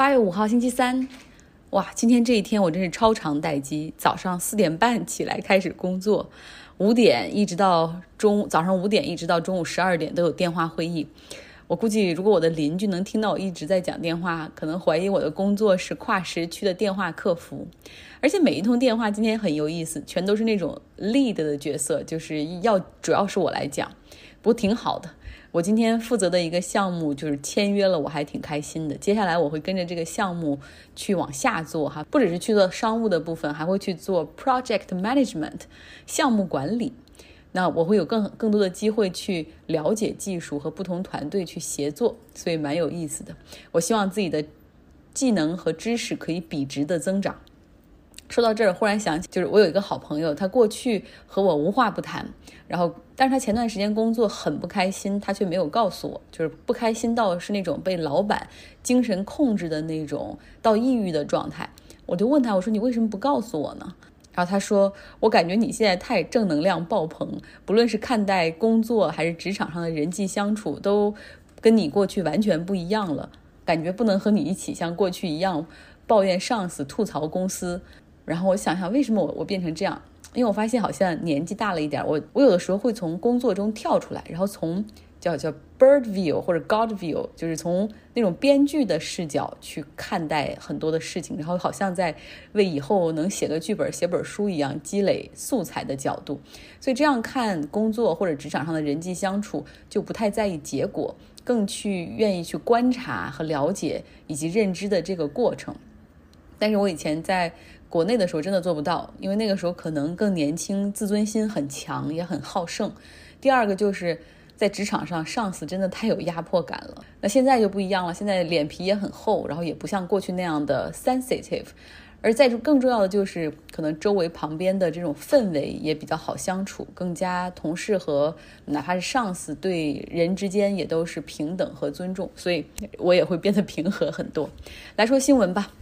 八月五号，星期三，哇，今天这一天我真是超长待机。早上四点半起来开始工作，五点一直到中早上五点一直到中午十二点都有电话会议。我估计，如果我的邻居能听到我一直在讲电话，可能怀疑我的工作是跨时区的电话客服。而且每一通电话今天很有意思，全都是那种 lead 的角色，就是要主要是我来讲，不过挺好的。我今天负责的一个项目就是签约了，我还挺开心的。接下来我会跟着这个项目去往下做哈，不只是去做商务的部分，还会去做 project management 项目管理。那我会有更更多的机会去了解技术和不同团队去协作，所以蛮有意思的。我希望自己的技能和知识可以笔直的增长。说到这儿，忽然想起，就是我有一个好朋友，他过去和我无话不谈，然后但是他前段时间工作很不开心，他却没有告诉我，就是不开心到是那种被老板精神控制的那种到抑郁的状态。我就问他，我说你为什么不告诉我呢？然后他说：“我感觉你现在太正能量爆棚，不论是看待工作还是职场上的人际相处，都跟你过去完全不一样了。感觉不能和你一起像过去一样抱怨上司、吐槽公司。”然后我想想，为什么我我变成这样？因为我发现好像年纪大了一点，我我有的时候会从工作中跳出来，然后从。叫叫 bird view 或者 God view，就是从那种编剧的视角去看待很多的事情，然后好像在为以后能写个剧本、写本书一样积累素材的角度。所以这样看工作或者职场上的人际相处，就不太在意结果，更去愿意去观察和了解以及认知的这个过程。但是我以前在国内的时候真的做不到，因为那个时候可能更年轻，自尊心很强，也很好胜。第二个就是。在职场上，上司真的太有压迫感了。那现在就不一样了，现在脸皮也很厚，然后也不像过去那样的 sensitive。而再更重要的就是，可能周围旁边的这种氛围也比较好相处，更加同事和哪怕是上司对人之间也都是平等和尊重，所以我也会变得平和很多。来说新闻吧。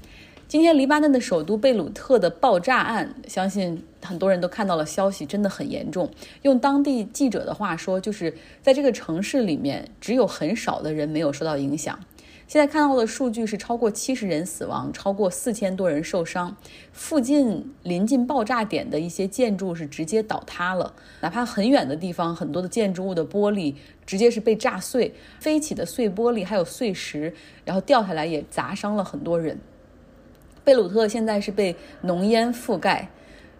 今天黎巴嫩的首都贝鲁特的爆炸案，相信很多人都看到了消息，真的很严重。用当地记者的话说，就是在这个城市里面，只有很少的人没有受到影响。现在看到的数据是超过七十人死亡，超过四千多人受伤。附近临近爆炸点的一些建筑是直接倒塌了，哪怕很远的地方，很多的建筑物的玻璃直接是被炸碎，飞起的碎玻璃还有碎石，然后掉下来也砸伤了很多人。贝鲁特现在是被浓烟覆盖，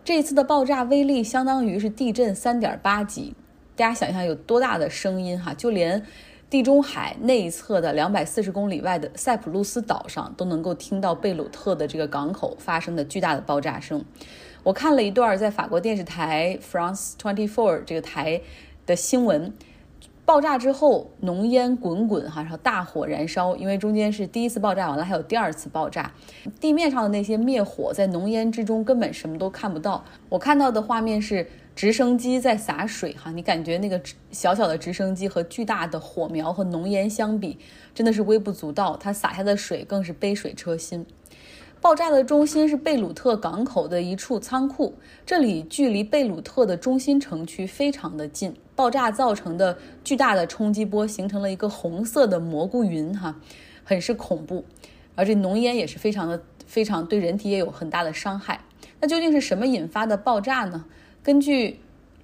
这次的爆炸威力相当于是地震三点八级，大家想象有多大的声音哈？就连地中海那一侧的两百四十公里外的塞浦路斯岛上都能够听到贝鲁特的这个港口发生的巨大的爆炸声。我看了一段在法国电视台 France Twenty Four 这个台的新闻。爆炸之后，浓烟滚滚，哈，然后大火燃烧。因为中间是第一次爆炸完了，还有第二次爆炸，地面上的那些灭火在浓烟之中根本什么都看不到。我看到的画面是直升机在洒水，哈，你感觉那个小小的直升机和巨大的火苗和浓烟相比，真的是微不足道。它洒下的水更是杯水车薪。爆炸的中心是贝鲁特港口的一处仓库，这里距离贝鲁特的中心城区非常的近。爆炸造成的巨大的冲击波形成了一个红色的蘑菇云，哈，很是恐怖。而这浓烟也是非常的非常对人体也有很大的伤害。那究竟是什么引发的爆炸呢？根据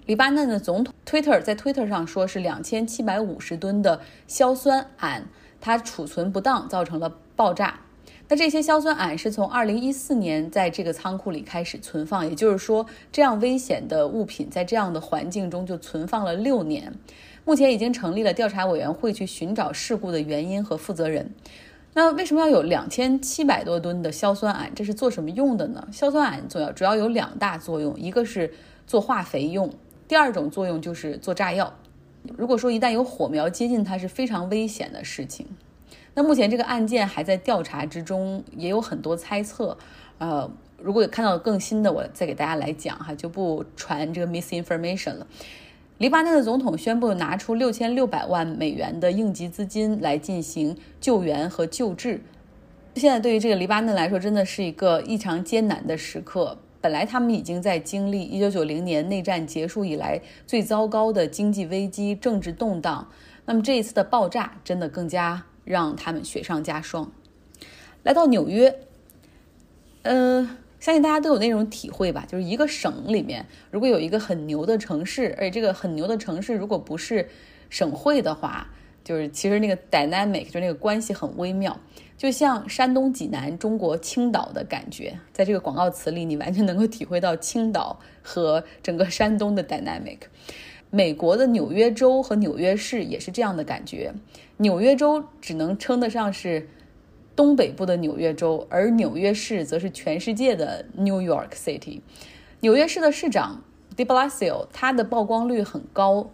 黎巴嫩的总统 Twitter 在 Twitter 上说，是两千七百五十吨的硝酸铵，它储存不当造成了爆炸。那这些硝酸铵是从二零一四年在这个仓库里开始存放，也就是说，这样危险的物品在这样的环境中就存放了六年。目前已经成立了调查委员会去寻找事故的原因和负责人。那为什么要有两千七百多吨的硝酸铵？这是做什么用的呢？硝酸铵主要主要有两大作用，一个是做化肥用，第二种作用就是做炸药。如果说一旦有火苗接近它，是非常危险的事情。那目前这个案件还在调查之中，也有很多猜测。呃，如果有看到更新的，我再给大家来讲哈，就不传这个 misinformation 了。黎巴嫩的总统宣布拿出六千六百万美元的应急资金来进行救援和救治。现在对于这个黎巴嫩来说，真的是一个异常艰难的时刻。本来他们已经在经历一九九零年内战结束以来最糟糕的经济危机、政治动荡，那么这一次的爆炸真的更加。让他们雪上加霜。来到纽约，呃，相信大家都有那种体会吧，就是一个省里面如果有一个很牛的城市，而且这个很牛的城市如果不是省会的话，就是其实那个 dynamic 就那个关系很微妙，就像山东济南、中国青岛的感觉，在这个广告词里，你完全能够体会到青岛和整个山东的 dynamic。美国的纽约州和纽约市也是这样的感觉，纽约州只能称得上是。东北部的纽约州，而纽约市则是全世界的 New York City。纽约市的市长 De Blasio，他的曝光率很高，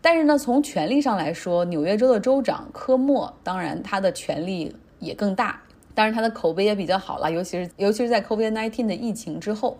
但是呢，从权力上来说，纽约州的州长科莫，当然他的权力也更大，当然他的口碑也比较好了，尤其是尤其是在 COVID-19 的疫情之后。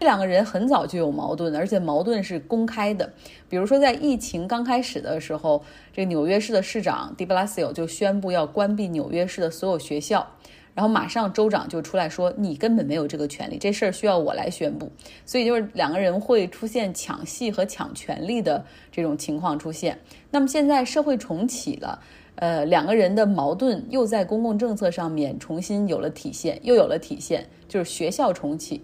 这两个人很早就有矛盾，而且矛盾是公开的。比如说，在疫情刚开始的时候，这个纽约市的市长 De Blasio 就宣布要关闭纽约市的所有学校，然后马上州长就出来说：“你根本没有这个权利，这事儿需要我来宣布。”所以就是两个人会出现抢戏和抢权力的这种情况出现。那么现在社会重启了，呃，两个人的矛盾又在公共政策上面重新有了体现，又有了体现，就是学校重启。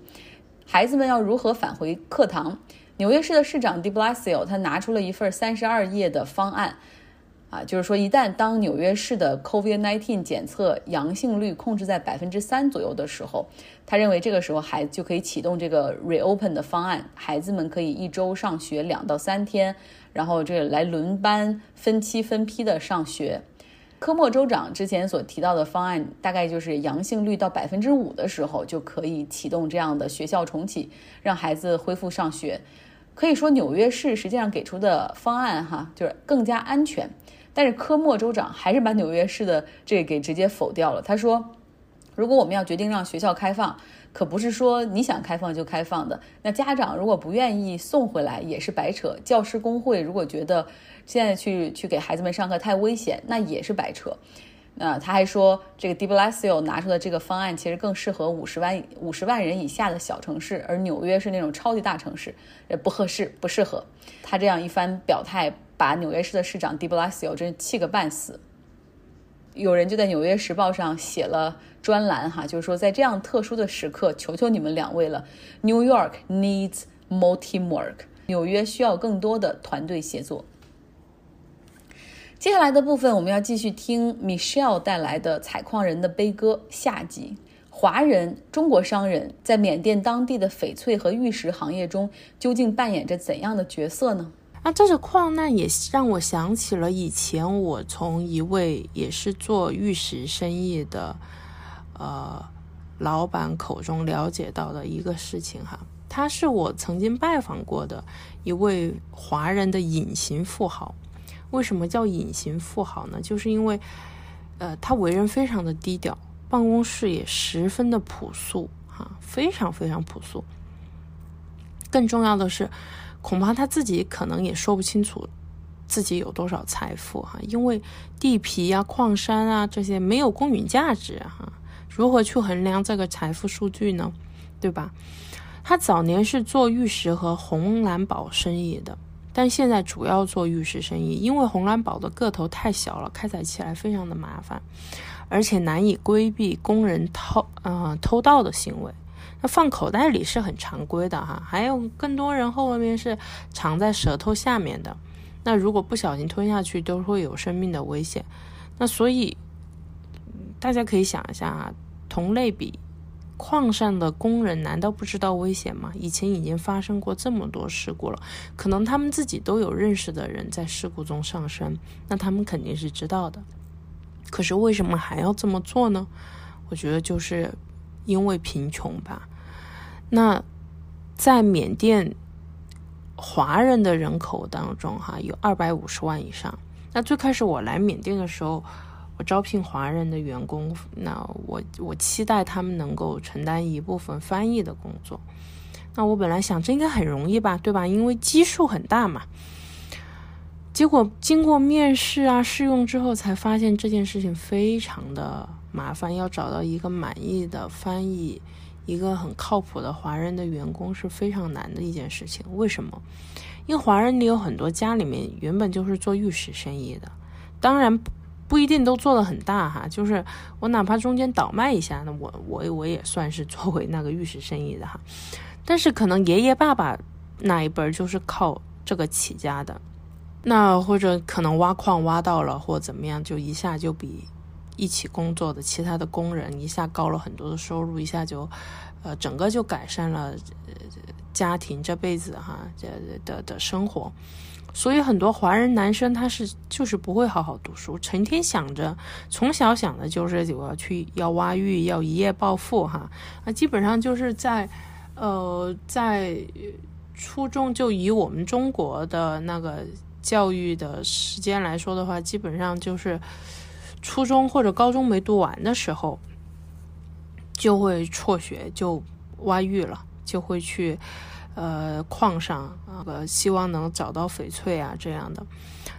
孩子们要如何返回课堂？纽约市的市长 De Blasio 他拿出了一份三十二页的方案，啊，就是说一旦当纽约市的 COVID-19 检测阳性率控制在百分之三左右的时候，他认为这个时候孩子就可以启动这个 reopen 的方案，孩子们可以一周上学两到三天，然后这来轮班、分期分批的上学。科莫州长之前所提到的方案，大概就是阳性率到百分之五的时候，就可以启动这样的学校重启，让孩子恢复上学。可以说，纽约市实际上给出的方案，哈，就是更加安全。但是科莫州长还是把纽约市的这个给直接否掉了。他说，如果我们要决定让学校开放，可不是说你想开放就开放的。那家长如果不愿意送回来，也是白扯。教师工会如果觉得现在去去给孩子们上课太危险，那也是白扯。那他还说，这个 De Blasio 拿出的这个方案其实更适合五十万五十万人以下的小城市，而纽约是那种超级大城市，也不合适，不适合。他这样一番表态，把纽约市的市长 De Blasio 真是气个半死。有人就在《纽约时报》上写了专栏，哈，就是说在这样特殊的时刻，求求你们两位了，New York needs more teamwork，纽约需要更多的团队协作。接下来的部分，我们要继续听 Michelle 带来的《采矿人的悲歌》下集。华人、中国商人在缅甸当地的翡翠和玉石行业中，究竟扮演着怎样的角色呢？那这个矿难也让我想起了以前我从一位也是做玉石生意的，呃，老板口中了解到的一个事情哈。他是我曾经拜访过的一位华人的隐形富豪。为什么叫隐形富豪呢？就是因为，呃，他为人非常的低调，办公室也十分的朴素哈，非常非常朴素。更重要的是。恐怕他自己可能也说不清楚自己有多少财富哈，因为地皮啊、矿山啊这些没有公允价值哈，如何去衡量这个财富数据呢？对吧？他早年是做玉石和红蓝宝生意的，但现在主要做玉石生意，因为红蓝宝的个头太小了，开采起来非常的麻烦，而且难以规避工人偷啊偷盗的行为。放口袋里是很常规的哈，还有更多人后面是藏在舌头下面的。那如果不小心吞下去，都会有生命的危险。那所以大家可以想一下啊，同类比矿上的工人难道不知道危险吗？以前已经发生过这么多事故了，可能他们自己都有认识的人在事故中丧生，那他们肯定是知道的。可是为什么还要这么做呢？我觉得就是。因为贫穷吧，那在缅甸华人的人口当中，哈有二百五十万以上。那最开始我来缅甸的时候，我招聘华人的员工，那我我期待他们能够承担一部分翻译的工作。那我本来想这应该很容易吧，对吧？因为基数很大嘛。结果经过面试啊、试用之后，才发现这件事情非常的。麻烦要找到一个满意的翻译，一个很靠谱的华人的员工是非常难的一件事情。为什么？因为华人里有很多家里面原本就是做玉石生意的，当然不一定都做得很大哈，就是我哪怕中间倒卖一下，那我我我也算是作为那个玉石生意的哈。但是可能爷爷爸爸那一辈就是靠这个起家的，那或者可能挖矿挖到了或怎么样，就一下就比一起工作的其他的工人一下高了很多的收入，一下就呃整个就改善了家庭这辈子哈这的的生活。所以很多华人男生他是就是不会好好读书，成天想着从小想的就是我要去要挖玉要一夜暴富哈啊，基本上就是在呃在初中就以我们中国的那个教育的时间来说的话，基本上就是初中或者高中没读完的时候就会辍学就挖玉了，就会去。呃，矿上啊，个希望能找到翡翠啊这样的。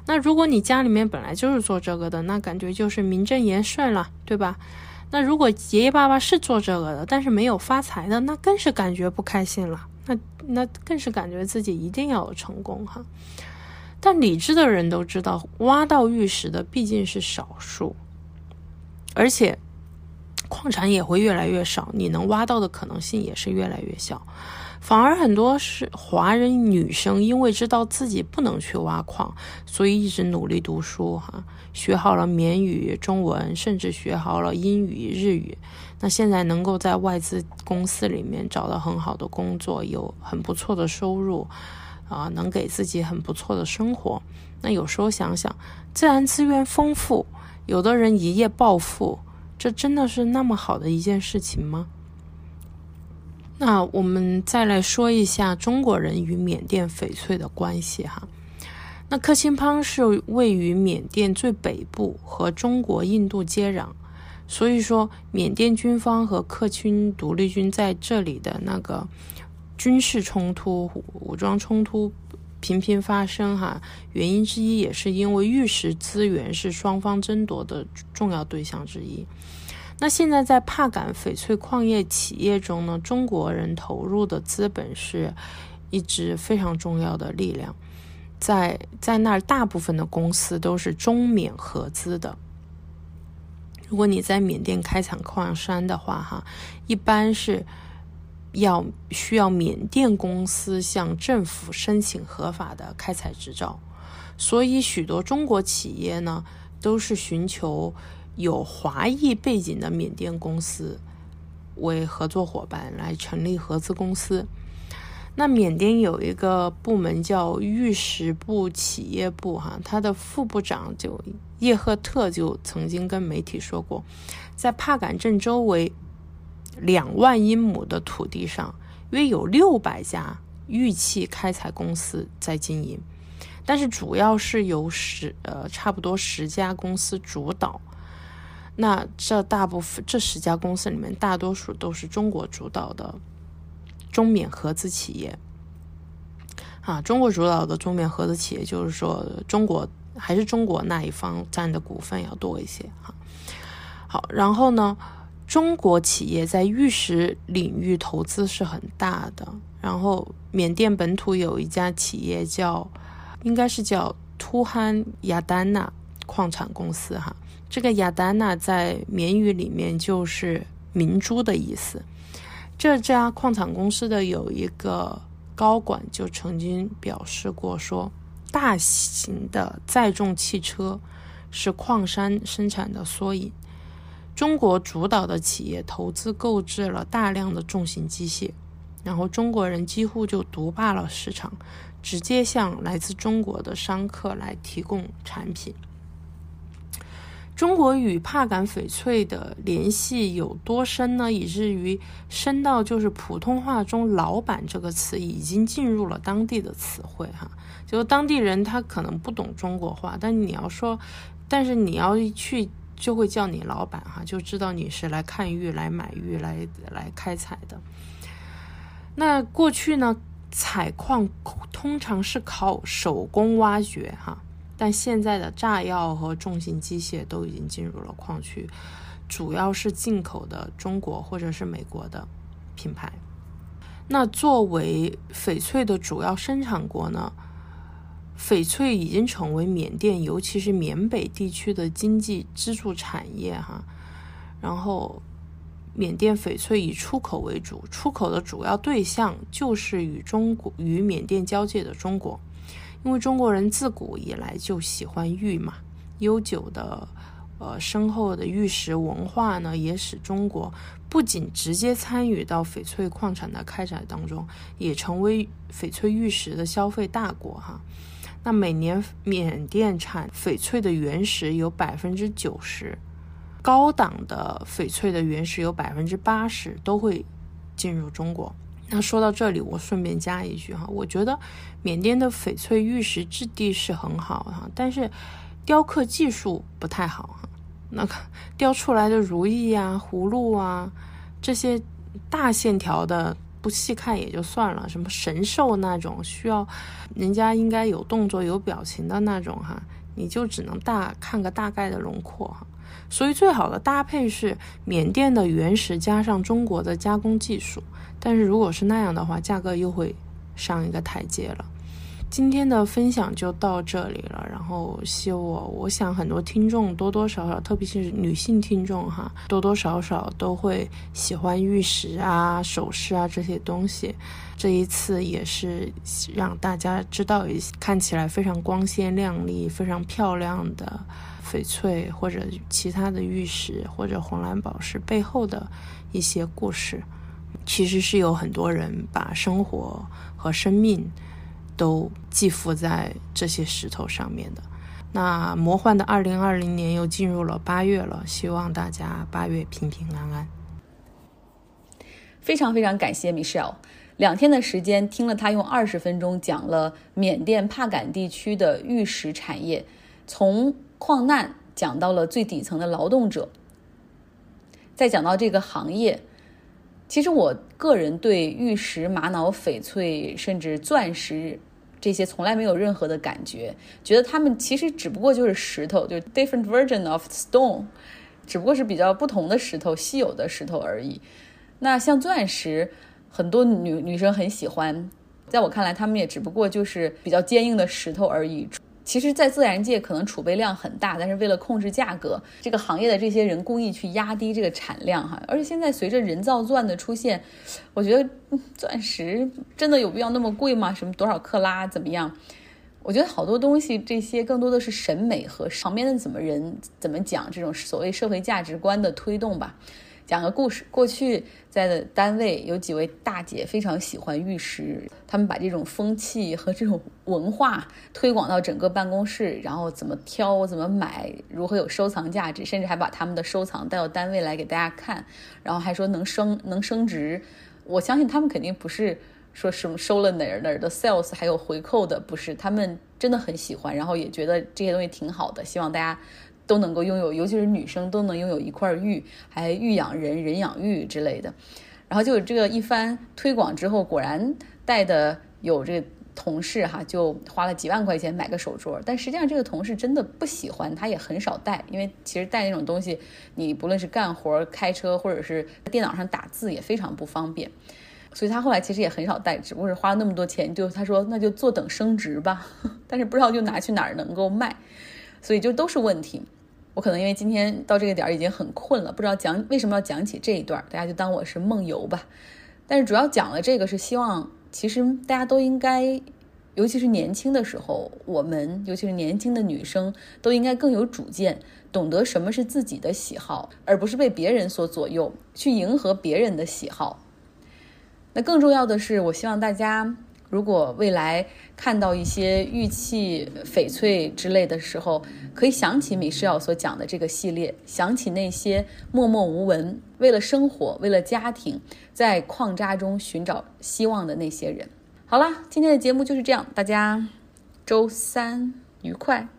那如果你家里面本来就是做这个的，那感觉就是名正言顺了，对吧？那如果爷爷爸爸是做这个的，但是没有发财的，那更是感觉不开心了。那那更是感觉自己一定要有成功哈。但理智的人都知道，挖到玉石的毕竟是少数，而且矿产也会越来越少，你能挖到的可能性也是越来越小。反而很多是华人女生，因为知道自己不能去挖矿，所以一直努力读书，哈，学好了缅语、中文，甚至学好了英语、日语。那现在能够在外资公司里面找到很好的工作，有很不错的收入，啊，能给自己很不错的生活。那有时候想想，自然资源丰富，有的人一夜暴富，这真的是那么好的一件事情吗？那我们再来说一下中国人与缅甸翡翠的关系哈。那克钦邦是位于缅甸最北部，和中国、印度接壤，所以说缅甸军方和克钦独立军在这里的那个军事冲突、武装冲突频频发生哈。原因之一也是因为玉石资源是双方争夺的重要对象之一。那现在在帕敢翡翠矿业企业中呢，中国人投入的资本是一支非常重要的力量，在在那儿大部分的公司都是中缅合资的。如果你在缅甸开采矿山的话，哈，一般是要需要缅甸公司向政府申请合法的开采执照，所以许多中国企业呢都是寻求。有华裔背景的缅甸公司为合作伙伴来成立合资公司。那缅甸有一个部门叫玉石部企业部，哈，他的副部长就叶赫特就曾经跟媒体说过，在帕敢镇周围两万英亩的土地上，约有六百家玉器开采公司在经营，但是主要是由十呃差不多十家公司主导。那这大部分这十家公司里面，大多数都是中国主导的中缅合资企业。啊，中国主导的中缅合资企业，就是说中国还是中国那一方占的股份要多一些。哈，好，然后呢，中国企业在玉石领域投资是很大的。然后缅甸本土有一家企业叫，应该是叫突罕亚丹纳矿产公司，哈。这个亚丹娜在缅语里面就是明珠的意思。这家矿产公司的有一个高管就曾经表示过，说大型的载重汽车是矿山生产的缩影。中国主导的企业投资购置了大量的重型机械，然后中国人几乎就独霸了市场，直接向来自中国的商客来提供产品。中国与帕敢翡翠的联系有多深呢？以至于深到就是普通话中“老板”这个词已经进入了当地的词汇哈。就当地人他可能不懂中国话，但你要说，但是你要去就会叫你老板哈，就知道你是来看玉、来买玉、来来开采的。那过去呢，采矿通常是靠手工挖掘哈。但现在的炸药和重型机械都已经进入了矿区，主要是进口的中国或者是美国的品牌。那作为翡翠的主要生产国呢，翡翠已经成为缅甸，尤其是缅北地区的经济支柱产业哈。然后，缅甸翡翠以出口为主，出口的主要对象就是与中国与缅甸交界的中国，因为中国人自古以来就喜欢玉嘛，悠久的。呃，深厚的玉石文化呢，也使中国不仅直接参与到翡翠矿产的开采当中，也成为翡翠玉石的消费大国哈。那每年缅甸产翡翠的原石有百分之九十，高档的翡翠的原石有百分之八十都会进入中国。那说到这里，我顺便加一句哈，我觉得缅甸的翡翠玉石质地是很好哈，但是雕刻技术不太好哈。那个雕出来的如意啊、葫芦啊，这些大线条的不细看也就算了，什么神兽那种需要人家应该有动作、有表情的那种哈，你就只能大看个大概的轮廓哈。所以最好的搭配是缅甸的原石加上中国的加工技术，但是如果是那样的话，价格又会上一个台阶了。今天的分享就到这里了，然后希我，我想很多听众多多少少，特别是女性听众哈，多多少少都会喜欢玉石啊、首饰啊这些东西。这一次也是让大家知道一些看起来非常光鲜亮丽、非常漂亮的翡翠或者其他的玉石或者红蓝宝石背后的一些故事。其实是有很多人把生活和生命。都寄附在这些石头上面的。那魔幻的二零二零年又进入了八月了，希望大家八月平平安安。非常非常感谢 Michelle，两天的时间听了他用二十分钟讲了缅甸帕敢地区的玉石产业，从矿难讲到了最底层的劳动者，再讲到这个行业。其实我个人对玉石、玛瑙、翡翠，甚至钻石。这些从来没有任何的感觉，觉得他们其实只不过就是石头，就是 different version of stone，只不过是比较不同的石头，稀有的石头而已。那像钻石，很多女女生很喜欢，在我看来，他们也只不过就是比较坚硬的石头而已。其实，在自然界可能储备量很大，但是为了控制价格，这个行业的这些人故意去压低这个产量哈。而且现在随着人造钻的出现，我觉得钻石真的有必要那么贵吗？什么多少克拉怎么样？我觉得好多东西这些更多的是审美和旁边的怎么人怎么讲这种所谓社会价值观的推动吧。讲个故事，过去在的单位有几位大姐非常喜欢玉石，他们把这种风气和这种文化推广到整个办公室，然后怎么挑、怎么买、如何有收藏价值，甚至还把他们的收藏带到单位来给大家看，然后还说能升能升值。我相信他们肯定不是说什么收了哪儿哪儿的 sales 还有回扣的，不是，他们真的很喜欢，然后也觉得这些东西挺好的，希望大家。都能够拥有，尤其是女生都能拥有一块玉，还玉养人，人养玉之类的。然后就这个一番推广之后，果然带的有这个同事哈，就花了几万块钱买个手镯。但实际上这个同事真的不喜欢，他也很少戴，因为其实戴那种东西，你不论是干活、开车或者是电脑上打字也非常不方便。所以他后来其实也很少戴，只不过是花了那么多钱，就他说那就坐等升值吧。但是不知道就拿去哪儿能够卖，所以就都是问题。我可能因为今天到这个点儿已经很困了，不知道讲为什么要讲起这一段，大家就当我是梦游吧。但是主要讲了这个是希望，其实大家都应该，尤其是年轻的时候，我们尤其是年轻的女生都应该更有主见，懂得什么是自己的喜好，而不是被别人所左右，去迎合别人的喜好。那更重要的是，我希望大家。如果未来看到一些玉器、翡翠之类的时候，可以想起米诗瑶所讲的这个系列，想起那些默默无闻、为了生活、为了家庭，在矿渣中寻找希望的那些人。好了，今天的节目就是这样，大家周三愉快。